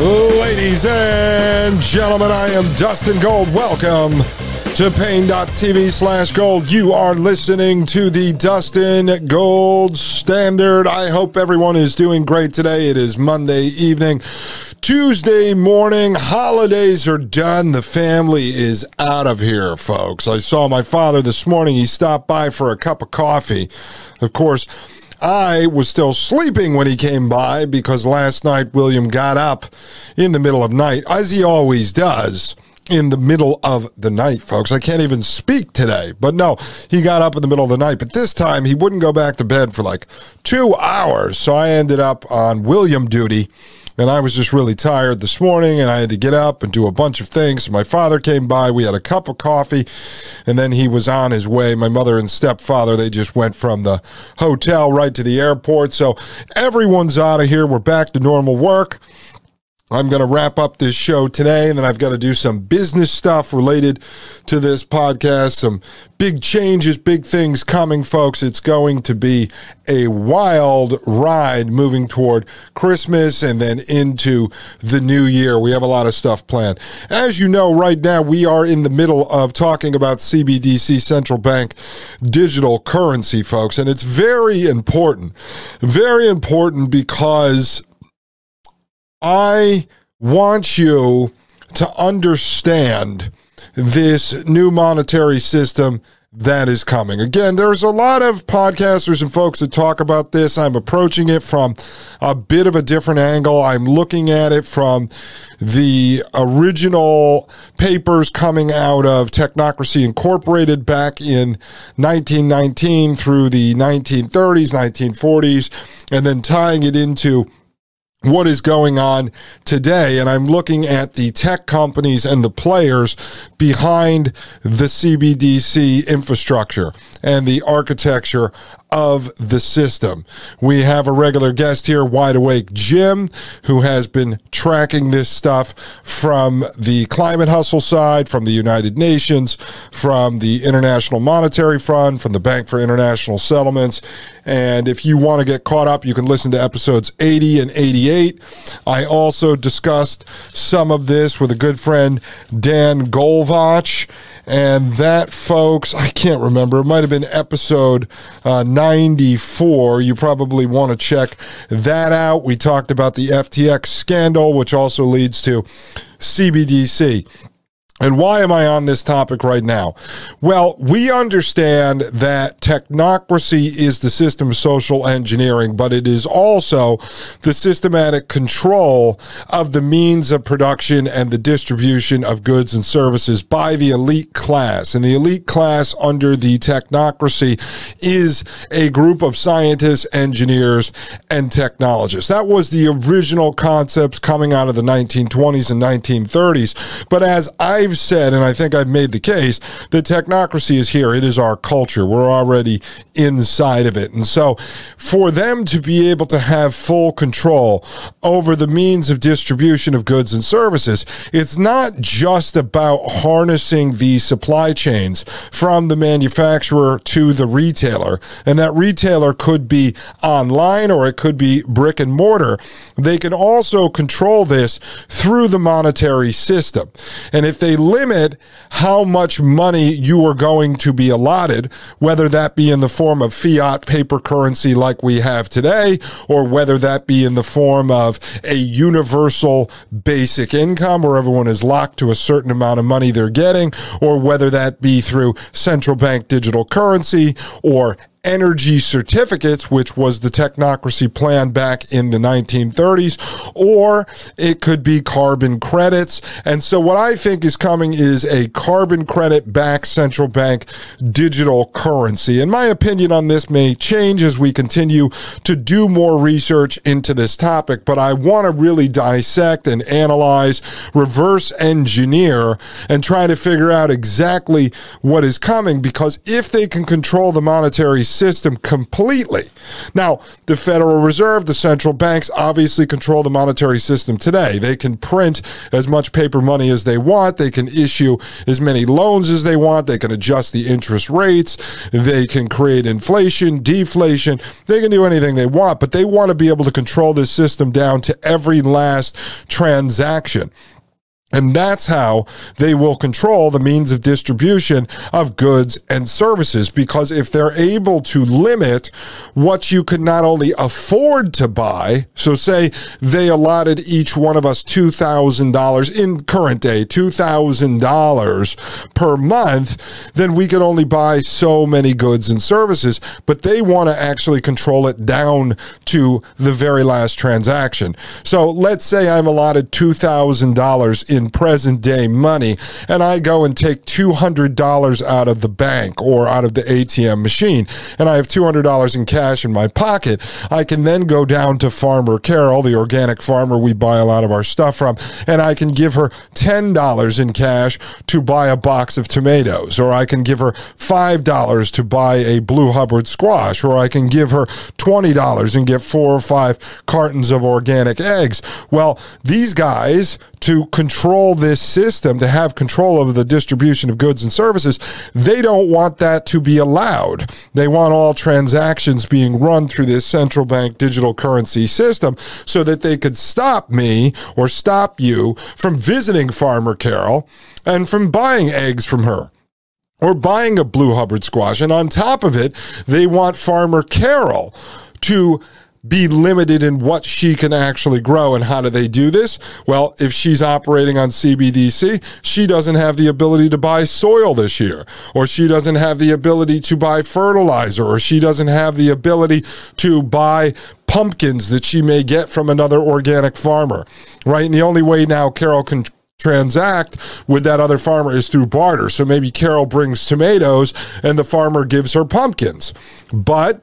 Ladies and gentlemen, I am Dustin Gold. Welcome to Paine.tv slash gold. You are listening to the Dustin Gold Standard. I hope everyone is doing great today. It is Monday evening, Tuesday morning. Holidays are done. The family is out of here, folks. I saw my father this morning. He stopped by for a cup of coffee. Of course, I was still sleeping when he came by because last night William got up in the middle of night, as he always does in the middle of the night, folks. I can't even speak today. But no, he got up in the middle of the night. But this time he wouldn't go back to bed for like two hours. So I ended up on William duty and I was just really tired this morning and I had to get up and do a bunch of things. My father came by, we had a cup of coffee, and then he was on his way. My mother and stepfather, they just went from the hotel right to the airport. So everyone's out of here. We're back to normal work. I'm going to wrap up this show today, and then I've got to do some business stuff related to this podcast. Some big changes, big things coming, folks. It's going to be a wild ride moving toward Christmas and then into the new year. We have a lot of stuff planned. As you know, right now, we are in the middle of talking about CBDC, central bank digital currency, folks, and it's very important. Very important because I want you to understand this new monetary system that is coming. Again, there's a lot of podcasters and folks that talk about this. I'm approaching it from a bit of a different angle. I'm looking at it from the original papers coming out of Technocracy Incorporated back in 1919 through the 1930s, 1940s, and then tying it into what is going on today. And I'm looking at the tech companies and the players behind the CBDC infrastructure and the architecture of the system. We have a regular guest here, Wide Awake Jim, who has been tracking this stuff from the climate hustle side, from the United Nations, from the International Monetary Fund, from the Bank for International Settlements. And if you want to get caught up, you can listen to episodes 80 and 88. I also discussed some of this with a good friend, Dan Golvach. And that, folks, I can't remember. It might have been episode uh, 94. You probably want to check that out. We talked about the FTX scandal, which also leads to CBDC. And why am I on this topic right now? Well, we understand that technocracy is the system of social engineering, but it is also the systematic control of the means of production and the distribution of goods and services by the elite class. And the elite class under the technocracy is a group of scientists, engineers, and technologists. That was the original concepts coming out of the 1920s and 1930s. But as I've I've said, and I think I've made the case, that technocracy is here. It is our culture. We're already inside of it. And so for them to be able to have full control over the means of distribution of goods and services, it's not just about harnessing the supply chains from the manufacturer to the retailer. And that retailer could be online or it could be brick and mortar. They can also control this through the monetary system. And if they limit how much money you are going to be allotted, whether that be in the form of fiat paper currency like we have today, or whether that be in the form of a universal basic income where everyone is locked to a certain amount of money they're getting, or whether that be through central bank digital currency or energy certificates, which was the technocracy plan back in the 1930s, or it could be carbon credits. And so, what I think is coming is a carbon credit backed central bank digital currency. And my opinion on this may change as we continue to do more research into this topic, but I want to really dissect and analyze, reverse engineer, and try to figure out exactly what is coming because if they can control the monetary system completely. Now, the Federal Reserve, the central banks obviously control the monetary system today. They can print as much paper money as they want, they can issue as many loans as they want, they can adjust the interest rates, they can create inflation, deflation, they can do anything they want, but they want to be able to control this system down to every last transaction. And that's how they will control the means of distribution of goods and services. Because if they're able to limit what you could not only afford to buy, so say they allotted each one of us $2,000 in current day, $2,000 per month, then we could only buy so many goods and services. But they want to actually control it down to the very last transaction. So let's say I'm allotted $2,000 in in present day money and I go and take $200 out of the bank or out of the ATM machine and I have $200 in cash in my pocket, I can then go down to Farmer Carol, the organic farmer we buy a lot of our stuff from, and I can give her $10 in cash to buy a box of tomatoes, or I can give her $5 to buy a blue Hubbard squash, or I can give her $20 and get four or five cartons of organic eggs. Well, these guys to control this system, to have control over the distribution of goods and services, they don't want that to be allowed. They want all transactions being run through this central bank digital currency system so that they could stop me or stop you from visiting Farmer Carol and from buying eggs from her or buying a blue Hubbard squash. And on top of it, they want Farmer Carol to be limited in what she can actually grow. And how do they do this? Well, if she's operating on CBDC, she doesn't have the ability to buy soil this year, or she doesn't have the ability to buy fertilizer, or she doesn't have the ability to buy pumpkins that she may get from another organic farmer, right? And the only way now Carol can transact with that other farmer is through barter. So maybe Carol brings tomatoes and the farmer gives her pumpkins. But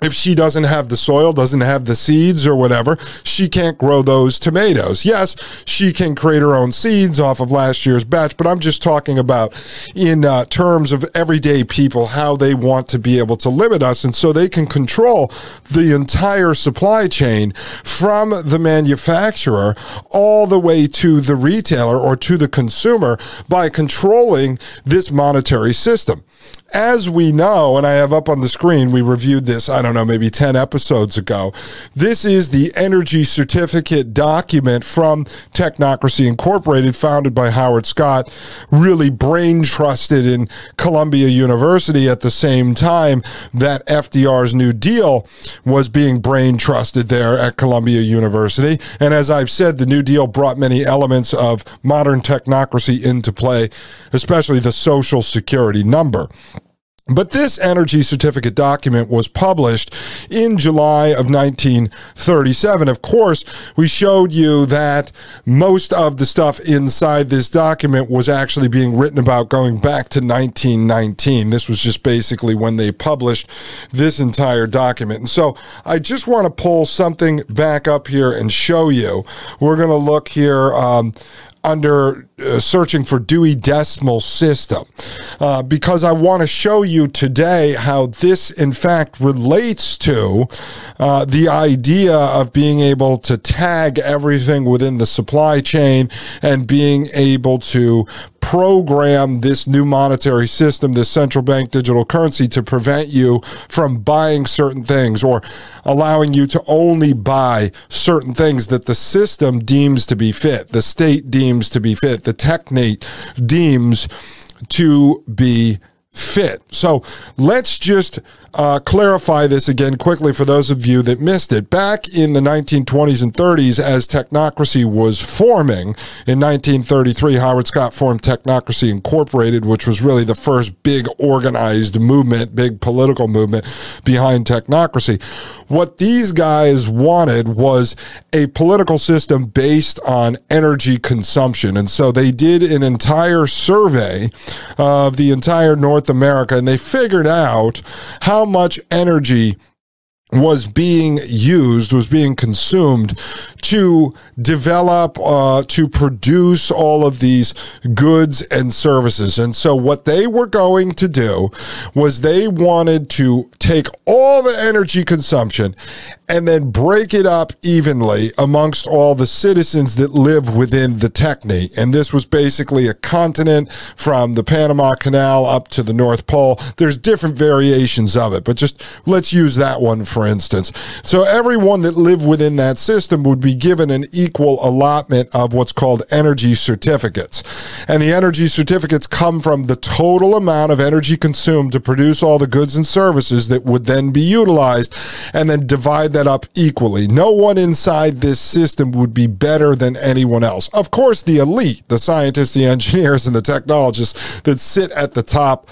if she doesn't have the soil, doesn't have the seeds or whatever, she can't grow those tomatoes. Yes, she can create her own seeds off of last year's batch, but I'm just talking about in uh, terms of everyday people, how they want to be able to limit us. And so they can control the entire supply chain from the manufacturer all the way to the retailer or to the consumer by controlling this monetary system as we know, and I have up on the screen, we reviewed this, I don't know, maybe 10 episodes ago. This is the energy certificate document from Technocracy Incorporated, founded by Howard Scott, really brain trusted in Columbia University at the same time that FDR's New Deal was being brain trusted there at Columbia University. And as I've said, the New Deal brought many elements of modern technocracy into play, especially the Social Security number. But this energy certificate document was published in July of 1937. Of course, we showed you that most of the stuff inside this document was actually being written about going back to 1919. This was just basically when they published this entire document. And so I just want to pull something back up here and show you. We're going to look here. Um, under uh, searching for Dewey Decimal System. Uh, because I want to show you today how this, in fact, relates to uh, the idea of being able to tag everything within the supply chain and being able to program this new monetary system, this central bank digital currency, to prevent you from buying certain things or allowing you to only buy certain things that the system deems to be fit, the state deems deems to be fit, the technate deems to be fit. So let's just uh, clarify this again quickly for those of you that missed it. Back in the 1920s and 30s, as technocracy was forming, in 1933, Howard Scott formed Technocracy Incorporated, which was really the first big organized movement, big political movement behind technocracy. What these guys wanted was a political system based on energy consumption. And so they did an entire survey of the entire North America and they figured out how much energy was being used, was being consumed to develop, uh, to produce all of these goods and services. And so, what they were going to do was they wanted to take all the energy consumption and then break it up evenly amongst all the citizens that live within the technate. And this was basically a continent from the Panama Canal up to the North Pole. There's different variations of it, but just let's use that one for instance. So everyone that lived within that system would be given an equal allotment of what's called energy certificates. And the energy certificates come from the total amount of energy consumed to produce all the goods and services that would then be utilized and then divide that that up equally. No one inside this system would be better than anyone else. Of course, the elite, the scientists, the engineers, and the technologists that sit at the top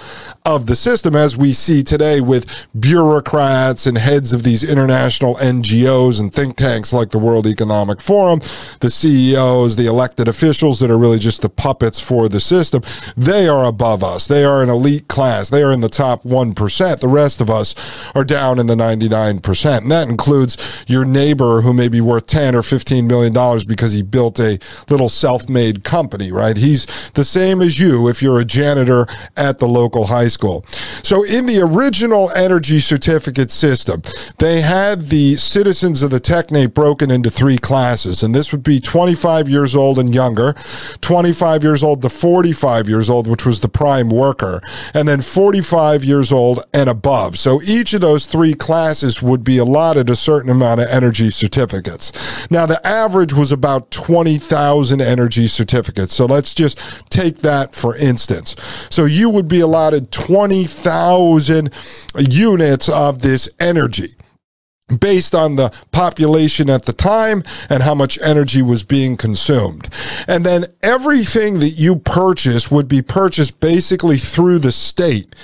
of the system, as we see today with bureaucrats and heads of these international NGOs and think tanks like the World Economic Forum, the CEOs, the elected officials that are really just the puppets for the system, they are above us. They are an elite class. They are in the top 1%. The rest of us are down in the 99%. And that includes includes your neighbor who may be worth 10 or 15 million dollars because he built a little self-made company, right? He's the same as you if you're a janitor at the local high school. So in the original energy certificate system, they had the citizens of the technate broken into three classes, and this would be 25 years old and younger, 25 years old to 45 years old, which was the prime worker, and then 45 years old and above. So each of those three classes would be allotted a certain amount of energy certificates. Now, the average was about 20,000 energy certificates. So let's just take that for instance. So you would be allotted 20,000 units of this energy based on the population at the time and how much energy was being consumed. And then everything that you purchase would be purchased basically through the state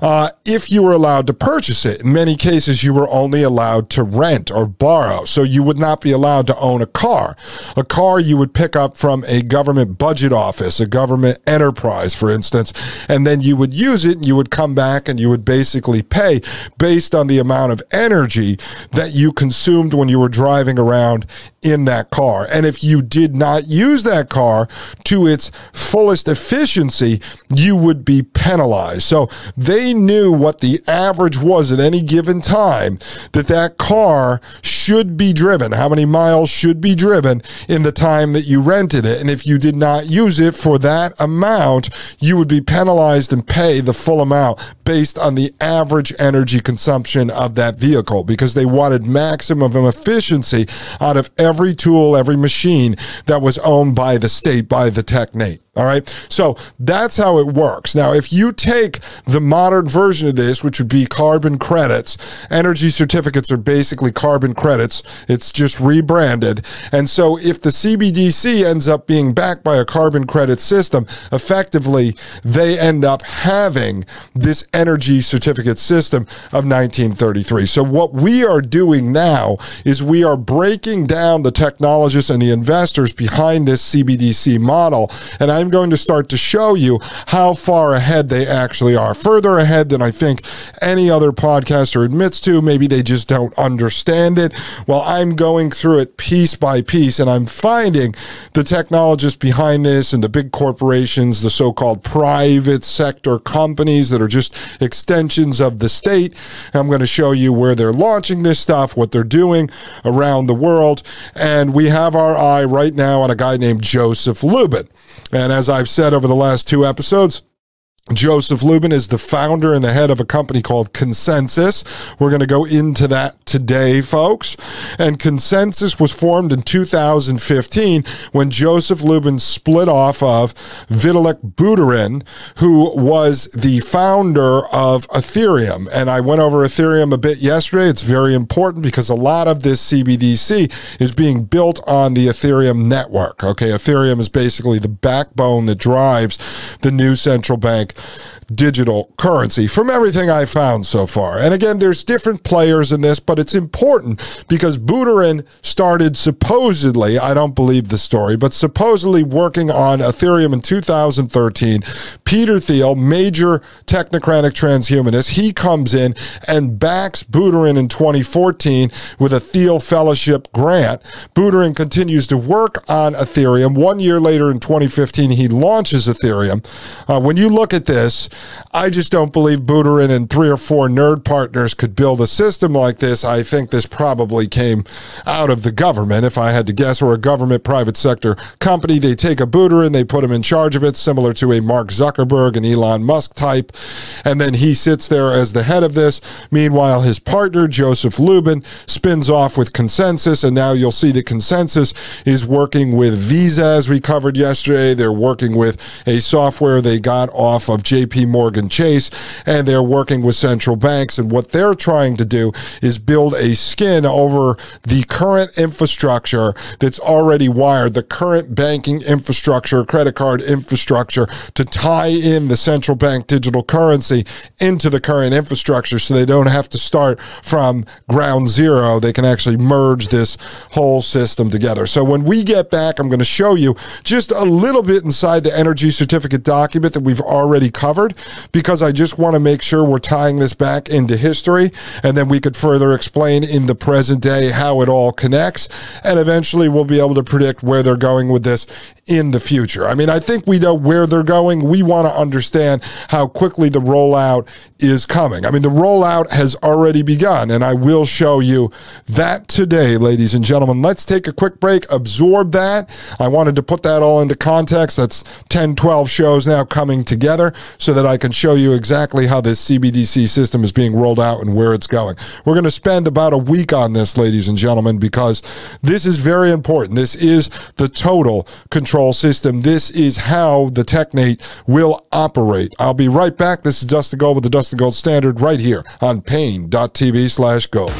uh, if you were allowed to purchase it. In many cases, you were only allowed to rent or borrow. So you would not be allowed to own a car. A car you would pick up from a government budget office, a government enterprise, for instance, and then you would use it and you would come back and you would basically pay based on the amount of energy that you consumed when you were driving around in that car. And if you did not use that car to its fullest efficiency, you would be penalized. So they knew what the average was at any given time that that car should be driven, how many miles should be driven in the time that you rented it. And if you did not use it for that amount, you would be penalized and pay the full amount based on the average energy consumption of that vehicle because they wanted maximum efficiency out of every tool, every machine that was owned by the state, by the technate. All right. So that's how it works. Now, if you take the modern version of this, which would be carbon credits, energy certificates are basically carbon credits. It's just rebranded. And so if the CBDC ends up being backed by a carbon credit system, effectively they end up having this energy certificate system of 1933. So what we are doing now is we are breaking down the technologists and the investors behind this CBDC model. And I I'm going to start to show you how far ahead they actually are. Further ahead than I think any other podcaster admits to. Maybe they just don't understand it. Well, I'm going through it piece by piece and I'm finding the technologists behind this and the big corporations, the so called private sector companies that are just extensions of the state. I'm going to show you where they're launching this stuff, what they're doing around the world. And we have our eye right now on a guy named Joseph Lubin. And as I've said over the last two episodes, Joseph Lubin is the founder and the head of a company called ConsenSys. We're going to go into that today, folks. And ConsenSys was formed in 2015 when Joseph Lubin split off of Vitalik Buterin, who was the founder of Ethereum. And I went over Ethereum a bit yesterday. It's very important because a lot of this CBDC is being built on the Ethereum network. Okay, Ethereum is basically the backbone that drives the new central bank like digital currency from everything I found so far. And again, there's different players in this, but it's important because Buterin started supposedly, I don't believe the story, but supposedly working on Ethereum in 2013. Peter Thiel, major technocratic transhumanist, he comes in and backs Buterin in 2014 with a Thiel Fellowship grant. Buterin continues to work on Ethereum. One year later in 2015, he launches Ethereum. Uh, when you look at this, I just don't believe Buterin and three or four nerd partners could build a system like this. I think this probably came out of the government, if I had to guess, or a government private sector company. They take a Buterin, they put him in charge of it, similar to a Mark Zuckerberg and Elon Musk type, and then he sits there as the head of this. Meanwhile, his partner, Joseph Lubin, spins off with ConsenSys. and now you'll see the ConsenSys is working with Visa, as we covered yesterday. They're working with a software they got off of Morgan Chase, and they're working with central banks. And what they're trying to do is build a skin over the current infrastructure that's already wired, the current banking infrastructure, credit card infrastructure, to tie in the central bank digital currency into the current infrastructure so they don't have to start from ground zero. They can actually merge this whole system together. So when we get back, I'm going to show you just a little bit inside the energy certificate document that we've already covered because I just want to make sure we're tying this back into history and then we could further explain in the present day how it all connects. And eventually we'll be able to predict where they're going with this in the future. I mean, I think we know where they're going. We want to understand how quickly the rollout is coming. I mean, the rollout has already begun, and I will show you that today, ladies and gentlemen. Let's take a quick break, absorb that. I wanted to put that all into context. That's 10, 12 shows now coming together so that I can show you exactly how this CBDC system is being rolled out and where it's going. We're going to spend about a week on this, ladies and gentlemen, because this is very important. This is the total control system. This is how the TechNate will operate. I'll be right back. This is Dustin Gold with the Dustin Gold Standard right here on Paine.tv slash gold.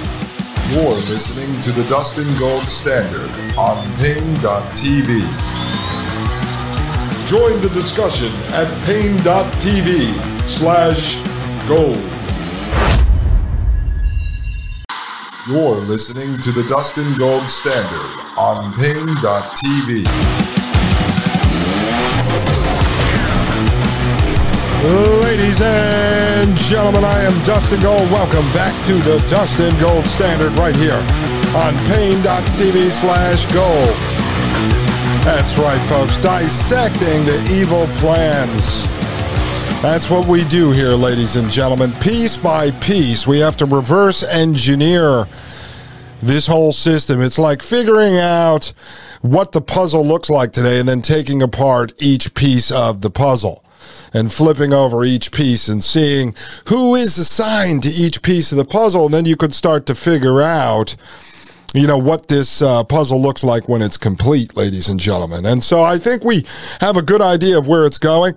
You're listening to the Dustin Gold Standard on Paine.tv. Join the discussion at paine.tv slash gold. You're listening to the Dustin Gold Standard on paine.tv. Ladies and gentlemen, I am Dustin Gold. Welcome back to the Dustin Gold Standard right here on paine.tv slash gold. That's right, folks. Dissecting the evil plans. That's what we do here, ladies and gentlemen. Piece by piece, we have to reverse engineer this whole system. It's like figuring out what the puzzle looks like today and then taking apart each piece of the puzzle and flipping over each piece and seeing who is assigned to each piece of the puzzle. And then you could start to figure out you know what this uh, puzzle looks like when it's complete, ladies and gentlemen. And so I think we have a good idea of where it's going.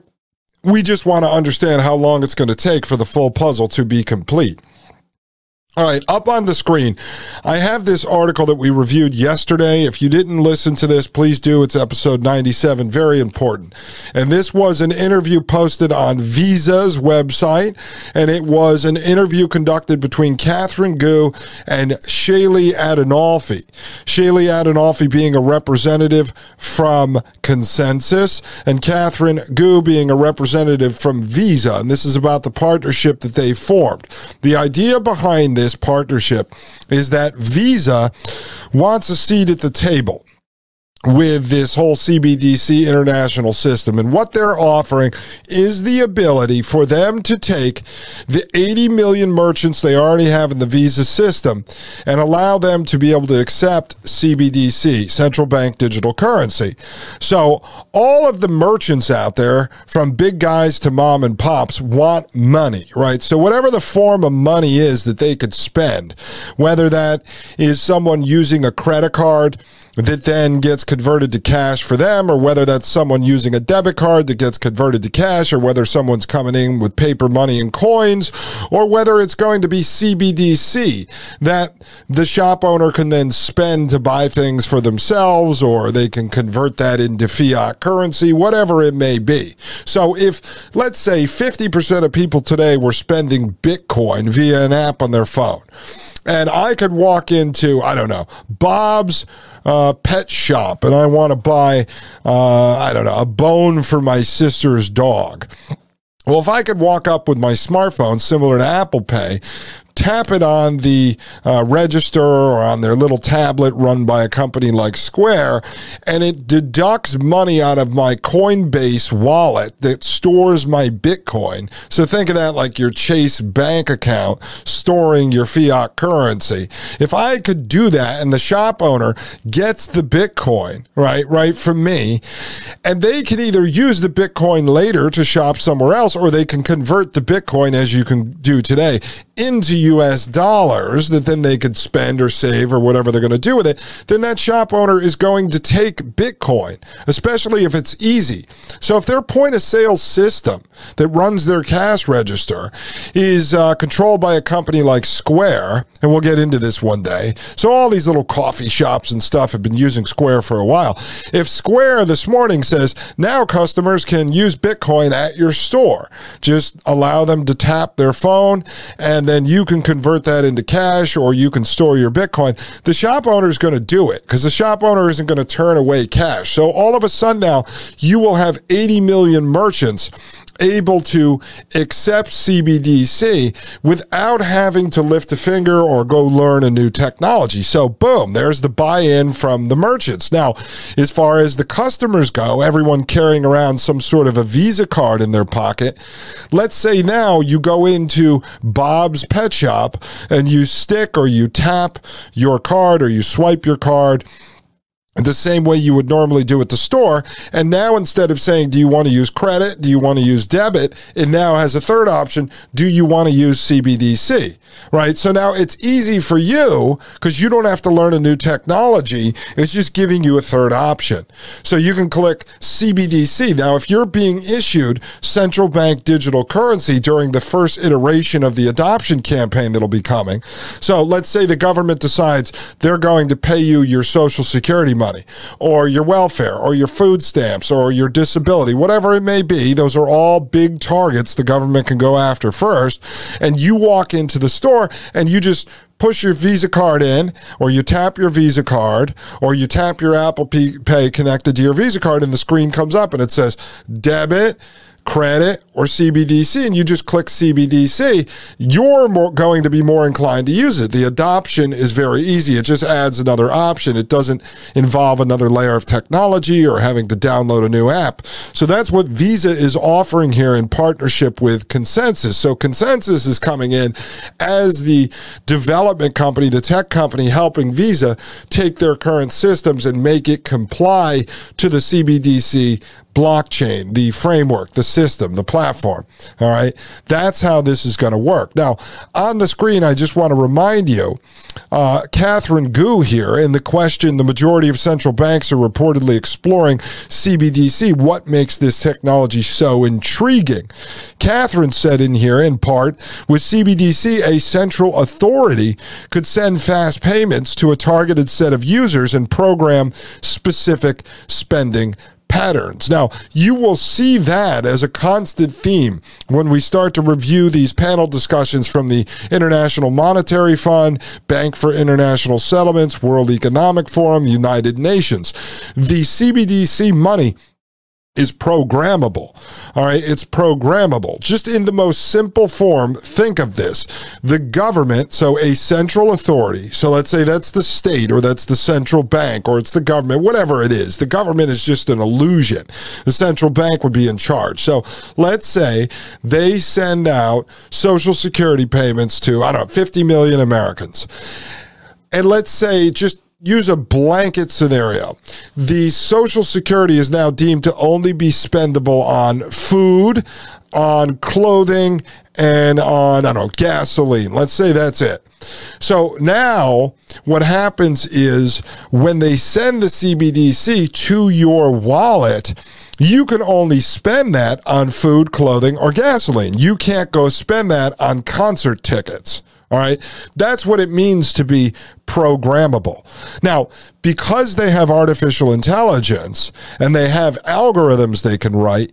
We just want to understand how long it's going to take for the full puzzle to be complete. All right, up on the screen, I have this article that we reviewed yesterday. If you didn't listen to this, please do. It's episode 97, very important. And this was an interview posted on Visa's website, and it was an interview conducted between Catherine Gu and Shaylee Adinolfi. Shaylee Adinolfi being a representative from ConsenSys, and Catherine Gu being a representative from Visa. And this is about the partnership that they formed. The idea behind this this partnership is that Visa wants a seat at the table. With this whole CBDC international system. And what they're offering is the ability for them to take the 80 million merchants they already have in the Visa system and allow them to be able to accept CBDC, central bank digital currency. So all of the merchants out there, from big guys to mom and pops, want money, right? So whatever the form of money is that they could spend, whether that is someone using a credit card, that then gets converted to cash for them, or whether that's someone using a debit card that gets converted to cash, or whether someone's coming in with paper money and coins, or whether it's going to be CBDC that the shop owner can then spend to buy things for themselves, or they can convert that into fiat currency, whatever it may be. So if, let's say, 50% of people today were spending Bitcoin via an app on their phone, and I could walk into, I don't know, Bob's uh, pet shop and I want to buy, uh, I don't know, a bone for my sister's dog. Well, if I could walk up with my smartphone, similar to Apple Pay, tap it on the uh, register or on their little tablet run by a company like Square, and it deducts money out of my Coinbase wallet that stores my Bitcoin. So think of that like your Chase bank account storing your fiat currency. If I could do that and the shop owner gets the Bitcoin, right, right from me, and they can either use the Bitcoin later to shop somewhere else or they can convert the Bitcoin as you can do today into US dollars that then they could spend or save or whatever they're going to do with it, then that shop owner is going to take Bitcoin, especially if it's easy. So if their point of sale system that runs their cash register is uh, controlled by a company like Square, and we'll get into this one day. So all these little coffee shops and stuff have been using Square for a while. If Square this morning says now customers can use Bitcoin at your store, just allow them to tap their phone and then you can convert that into cash or you can store your Bitcoin. The shop owner is going to do it because the shop owner isn't going to turn away cash. So all of a sudden now you will have 80 million merchants able to accept CBDC without having to lift a finger or go learn a new technology. So, boom, there's the buy in from the merchants. Now, as far as the customers go, everyone carrying around some sort of a Visa card in their pocket. Let's say now you go into Bob's Pet Shop and you stick or you tap your card or you swipe your card the same way you would normally do at the store. And now instead of saying, do you want to use credit? Do you want to use debit? It now has a third option. Do you want to use CBDC? Right. So now it's easy for you because you don't have to learn a new technology. It's just giving you a third option. So you can click CBDC. Now, if you're being issued central bank digital currency during the first iteration of the adoption campaign that'll be coming. So let's say the government decides they're going to pay you your social security money money or your welfare or your food stamps or your disability, whatever it may be. Those are all big targets the government can go after first. And you walk into the store and you just push your Visa card in, or you tap your Visa card, or you tap your Apple Pay connected to your Visa card, and the screen comes up and it says debit credit or CBDC and you just click CBDC, you're more, going to be more inclined to use it. The adoption is very easy. It just adds another option. It doesn't involve another layer of technology or having to download a new app. So that's what Visa is offering here in partnership with ConsenSys. So ConsenSys is coming in as the development company, the tech company helping Visa take their current systems and make it comply to the CBDC blockchain, the framework, the system, the platform. All right. That's how this is going to work. Now, on the screen, I just want to remind you uh, Catherine Gu here in the question the majority of central banks are reportedly exploring CBDC. What makes this technology so intriguing? Catherine said in here, in part, with CBDC, a central authority could send fast payments to a targeted set of users and program specific spending patterns. Now, you will see that as a constant theme when we start to review these panel discussions from the International Monetary Fund, Bank for International Settlements, World Economic Forum, United Nations. The CBDC money is programmable. All right, it's programmable. Just in the most simple form, think of this. The government, so a central authority, so let's say that's the state or that's the central bank or it's the government, whatever it is. The government is just an illusion. The central bank would be in charge. So let's say they send out social security payments to, I don't know, 50 million Americans. And let's say just use a blanket scenario. The Social Security is now deemed to only be spendable on food, on clothing, and on, I don't know, gasoline. Let's say that's it. So now what happens is when they send the CBDC to your wallet, you can only spend that on food, clothing, or gasoline. You can't go spend that on concert tickets. All right. That's what it means to be programmable. Now, because they have artificial intelligence and they have algorithms they can write,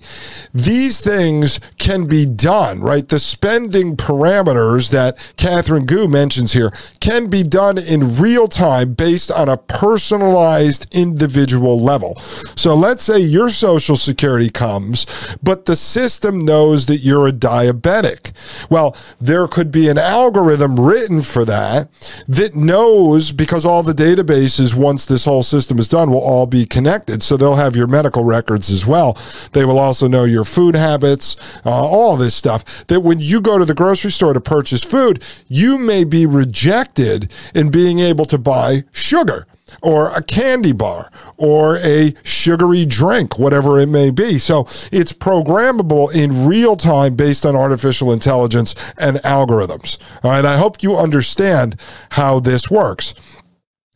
these things can be done, right? The spending parameters that Catherine Gu mentions here can be done in real time based on a personalized individual level. So let's say your social security comes, but the system knows that you're a diabetic. Well, there could be an algorithm written for that that knows because all the databases, once this whole system is done, will all be connected. So they'll have your medical records as well. They will also know your food habits, uh, all this stuff. That when you go to the grocery store to purchase food, you may be rejected in being able to buy sugar or a candy bar or a sugary drink, whatever it may be. So it's programmable in real time based on artificial intelligence and algorithms. All right. I hope you understand how this works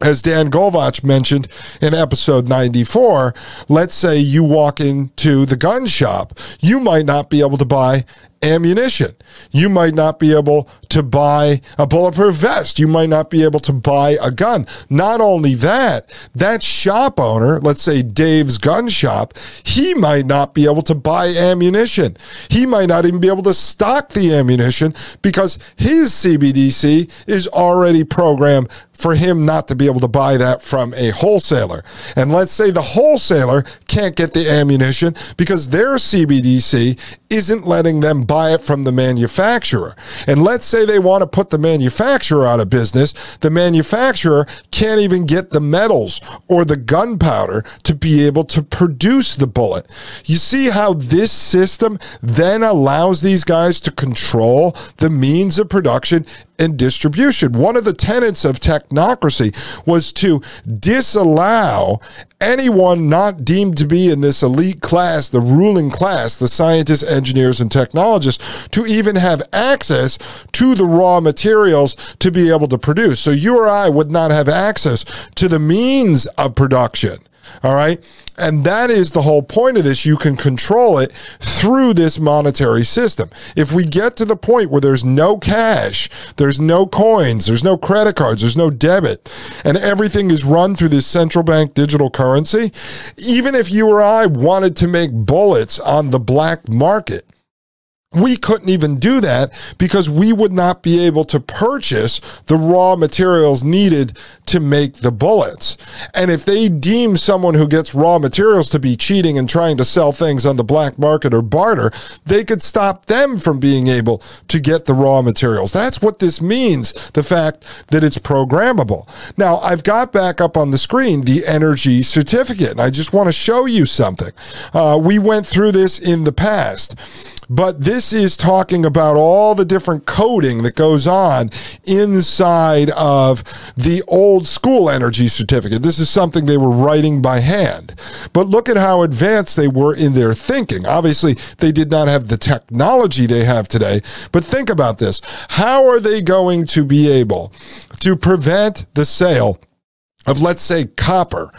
as Dan Golvach mentioned in episode 94, let's say you walk into the gun shop, you might not be able to buy ammunition. You might not be able to buy a bulletproof vest. You might not be able to buy a gun. Not only that, that shop owner, let's say Dave's gun shop, he might not be able to buy ammunition. He might not even be able to stock the ammunition because his CBDC is already programmed for him not to be able to buy that from a wholesaler. And let's say the wholesaler can't get the ammunition because their CBDC isn't letting them buy it from the manufacturer. And let's say they want to put the manufacturer out of business, the manufacturer can't even get the metals or the gunpowder to be able to produce the bullet. You see how this system then allows these guys to control the means of production and distribution. One of the tenets of technocracy was to disallow anyone not deemed to be in this elite class, the ruling class, the scientists, engineers, and technologists, to even have access to the raw materials to be able to produce. So you or I would not have access to the means of production. All right. And that is the whole point of this. You can control it through this monetary system. If we get to the point where there's no cash, there's no coins, there's no credit cards, there's no debit, and everything is run through this central bank digital currency, even if you or I wanted to make bullets on the black market, we couldn't even do that because we would not be able to purchase the raw materials needed to make the bullets. And if they deem someone who gets raw materials to be cheating and trying to sell things on the black market or barter, they could stop them from being able to get the raw materials. That's what this means, the fact that it's programmable. Now, I've got back up on the screen the energy certificate, and I just want to show you something. Uh, we went through this in the past. But this is talking about all the different coding that goes on inside of the old school energy certificate. This is something they were writing by hand. But look at how advanced they were in their thinking. Obviously, they did not have the technology they have today. But think about this how are they going to be able to prevent the sale? Of let's say copper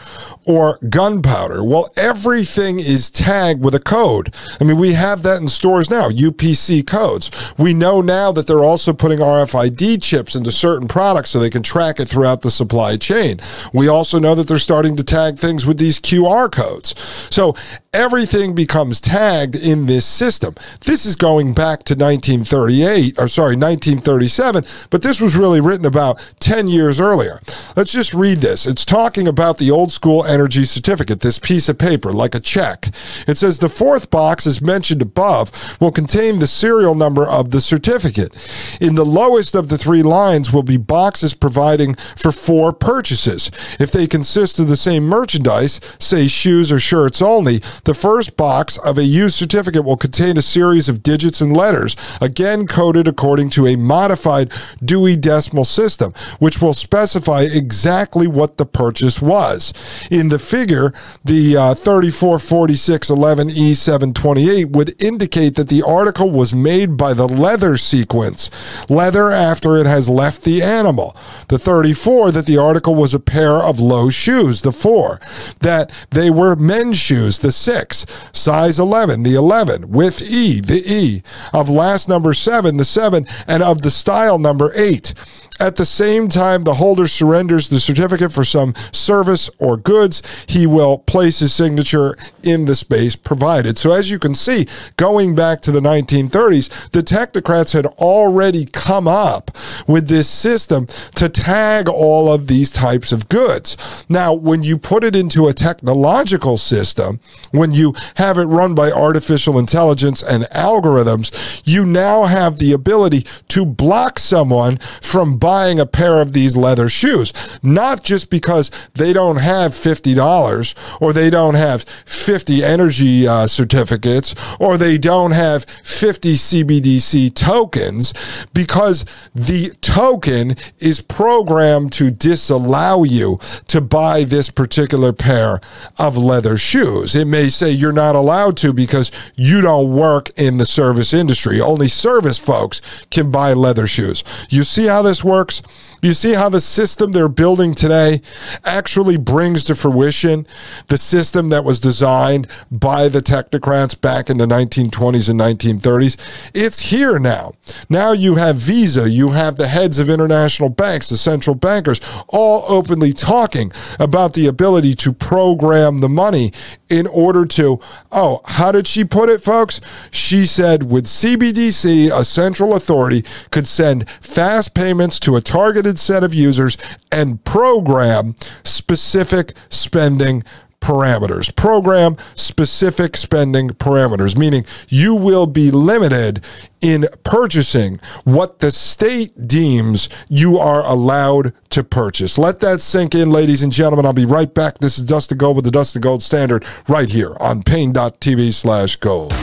or gunpowder. Well, everything is tagged with a code. I mean, we have that in stores now, UPC codes. We know now that they're also putting RFID chips into certain products so they can track it throughout the supply chain. We also know that they're starting to tag things with these QR codes. So everything becomes tagged in this system. This is going back to 1938, or sorry, 1937, but this was really written about 10 years earlier. Let's just read this. This. It's talking about the old school energy certificate, this piece of paper, like a check. It says the fourth box, as mentioned above, will contain the serial number of the certificate. In the lowest of the three lines will be boxes providing for four purchases. If they consist of the same merchandise, say shoes or shirts only, the first box of a used certificate will contain a series of digits and letters, again coded according to a modified Dewey Decimal System, which will specify exactly what the purchase was. In the figure, the uh, 344611E728 would indicate that the article was made by the leather sequence, leather after it has left the animal. The 34, that the article was a pair of low shoes, the 4, that they were men's shoes, the 6, size 11, the 11, with E, the E, of last number 7, the 7, and of the style number 8. At the same time, the holder surrenders the certificate for some service or goods. He will place his signature in the space provided. So, as you can see, going back to the 1930s, the technocrats had already come up with this system to tag all of these types of goods. Now, when you put it into a technological system, when you have it run by artificial intelligence and algorithms, you now have the ability to block someone from buying a pair of these leather shoes, not just because they don't have $50 or they don't have 50 energy uh, certificates or they don't have 50 CBDC tokens, because the token is programmed to disallow you to buy this particular pair of leather shoes. It may say you're not allowed to because you don't work in the service industry. Only service folks can buy leather shoes. You see how this works? You see how the system they're building today actually brings to fruition the system that was designed by the technocrats back in the 1920s and 1930s. It's here now. Now you have Visa, you have the heads of international banks, the central bankers, all openly talking about the ability to program the money in order to, oh, how did she put it, folks? She said with CBDC, a central authority could send fast payments to a targeted set of users and program specific spending parameters. Program specific spending parameters, meaning you will be limited in purchasing what the state deems you are allowed to purchase. Let that sink in, ladies and gentlemen. I'll be right back. This is Dustin Gold with the Dustin Gold Standard right here on Paine.tv slash gold.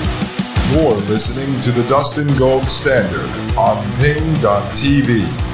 You're listening to the Dustin Gold Standard on Paine.tv.